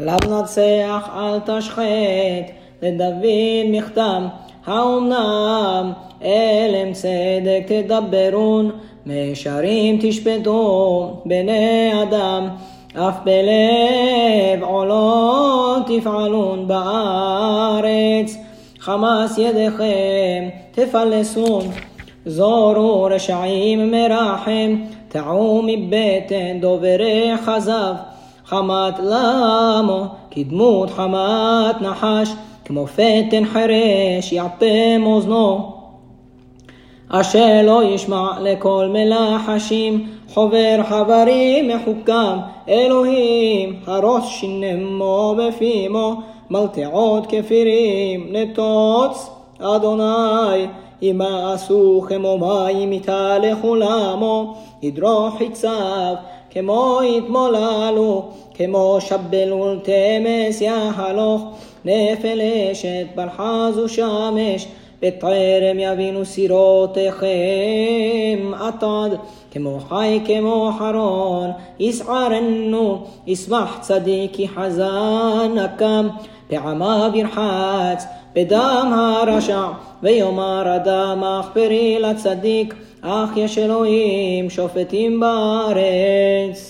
למנצח אל תשחט, לדוד מכתם, האומנם אלם צדק תדברון, מישרים תשפטו בני אדם, אף בלב עולות תפעלון בארץ, חמס ידיכם תפלסון, זורו רשעים מרחם, טעו מבטן דוברי כזב, חמת למו כדמות חמת נחש, כמו פתן חירש יעטם אוזנו. אשר לא ישמע לכל מלחשים, חובר חברים מחוכם, אלוהים, הרוס שינמו בפימו, מלטעות כפירים, נטוץ, אדוני, ימאסו כמו מים יתהלכו למו, ידרוך יצב, כמו יתמוללו, כמו שבלול תמס יהלוך, נפל אשת בלחזו שמש, בטרם יבינו סירותיכם עתד, כמו חי כמו חרון, יסערנו, ישמח צדיק כי חזן נקם, פעמיו ירחץ, בדם הרשע, ויאמר אדם אך פרי לצדיק, אך יש אלוהים שופטים בארץ.